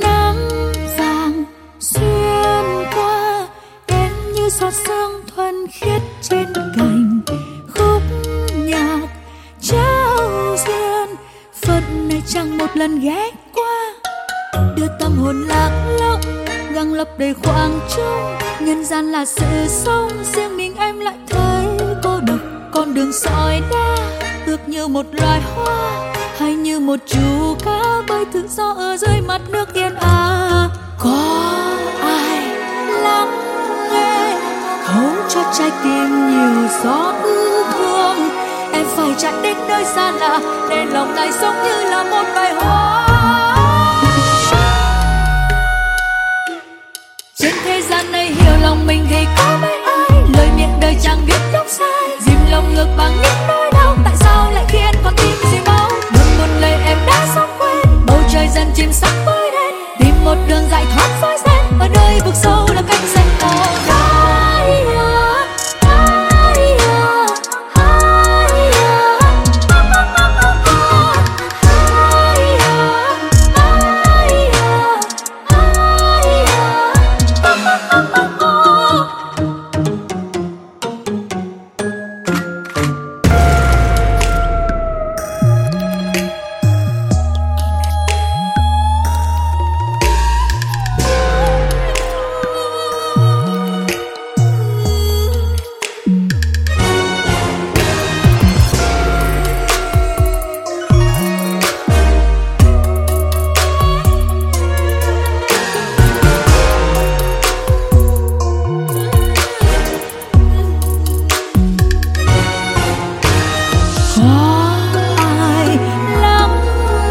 nắng vàng xuyên qua em như giọt sương thuần khiết trên cành. Khúc nhạc, trao duyên, phật này chẳng một lần ghé qua. Đưa tâm hồn lạc lõng, găng lập đầy khoảng trống. Nhân gian là sự sống, riêng mình em lại thấy cô độc. Con đường sỏi đá, ước như một loài hoa hay như một chú cá bơi tự do ở dưới mặt nước yên à? Có ai lắng nghe thấu cho trái tim nhiều gió ưu thương? Em phải chạy đến nơi xa lạ để lòng này sống như là một bài hoa. Có ai lắng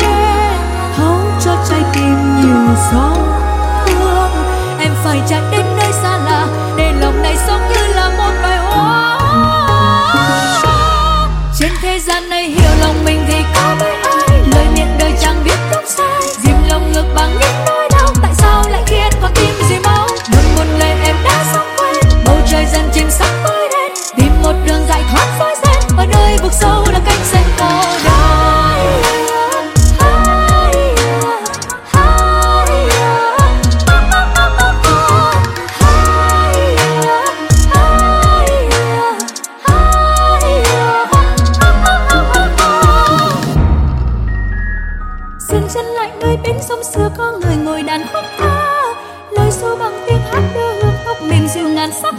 nghe thấu cho trái tim nhiều sóng thương em phải chạy đến nơi xa lạ để lòng này sống như là một loài hoa. Trên thế gian này hiểu lòng mình thì lại sông xưa có người ngồi đàn khúc ca. Lời ru bằng tiếng hát đưa hương tóc mềm dịu ngàn sắc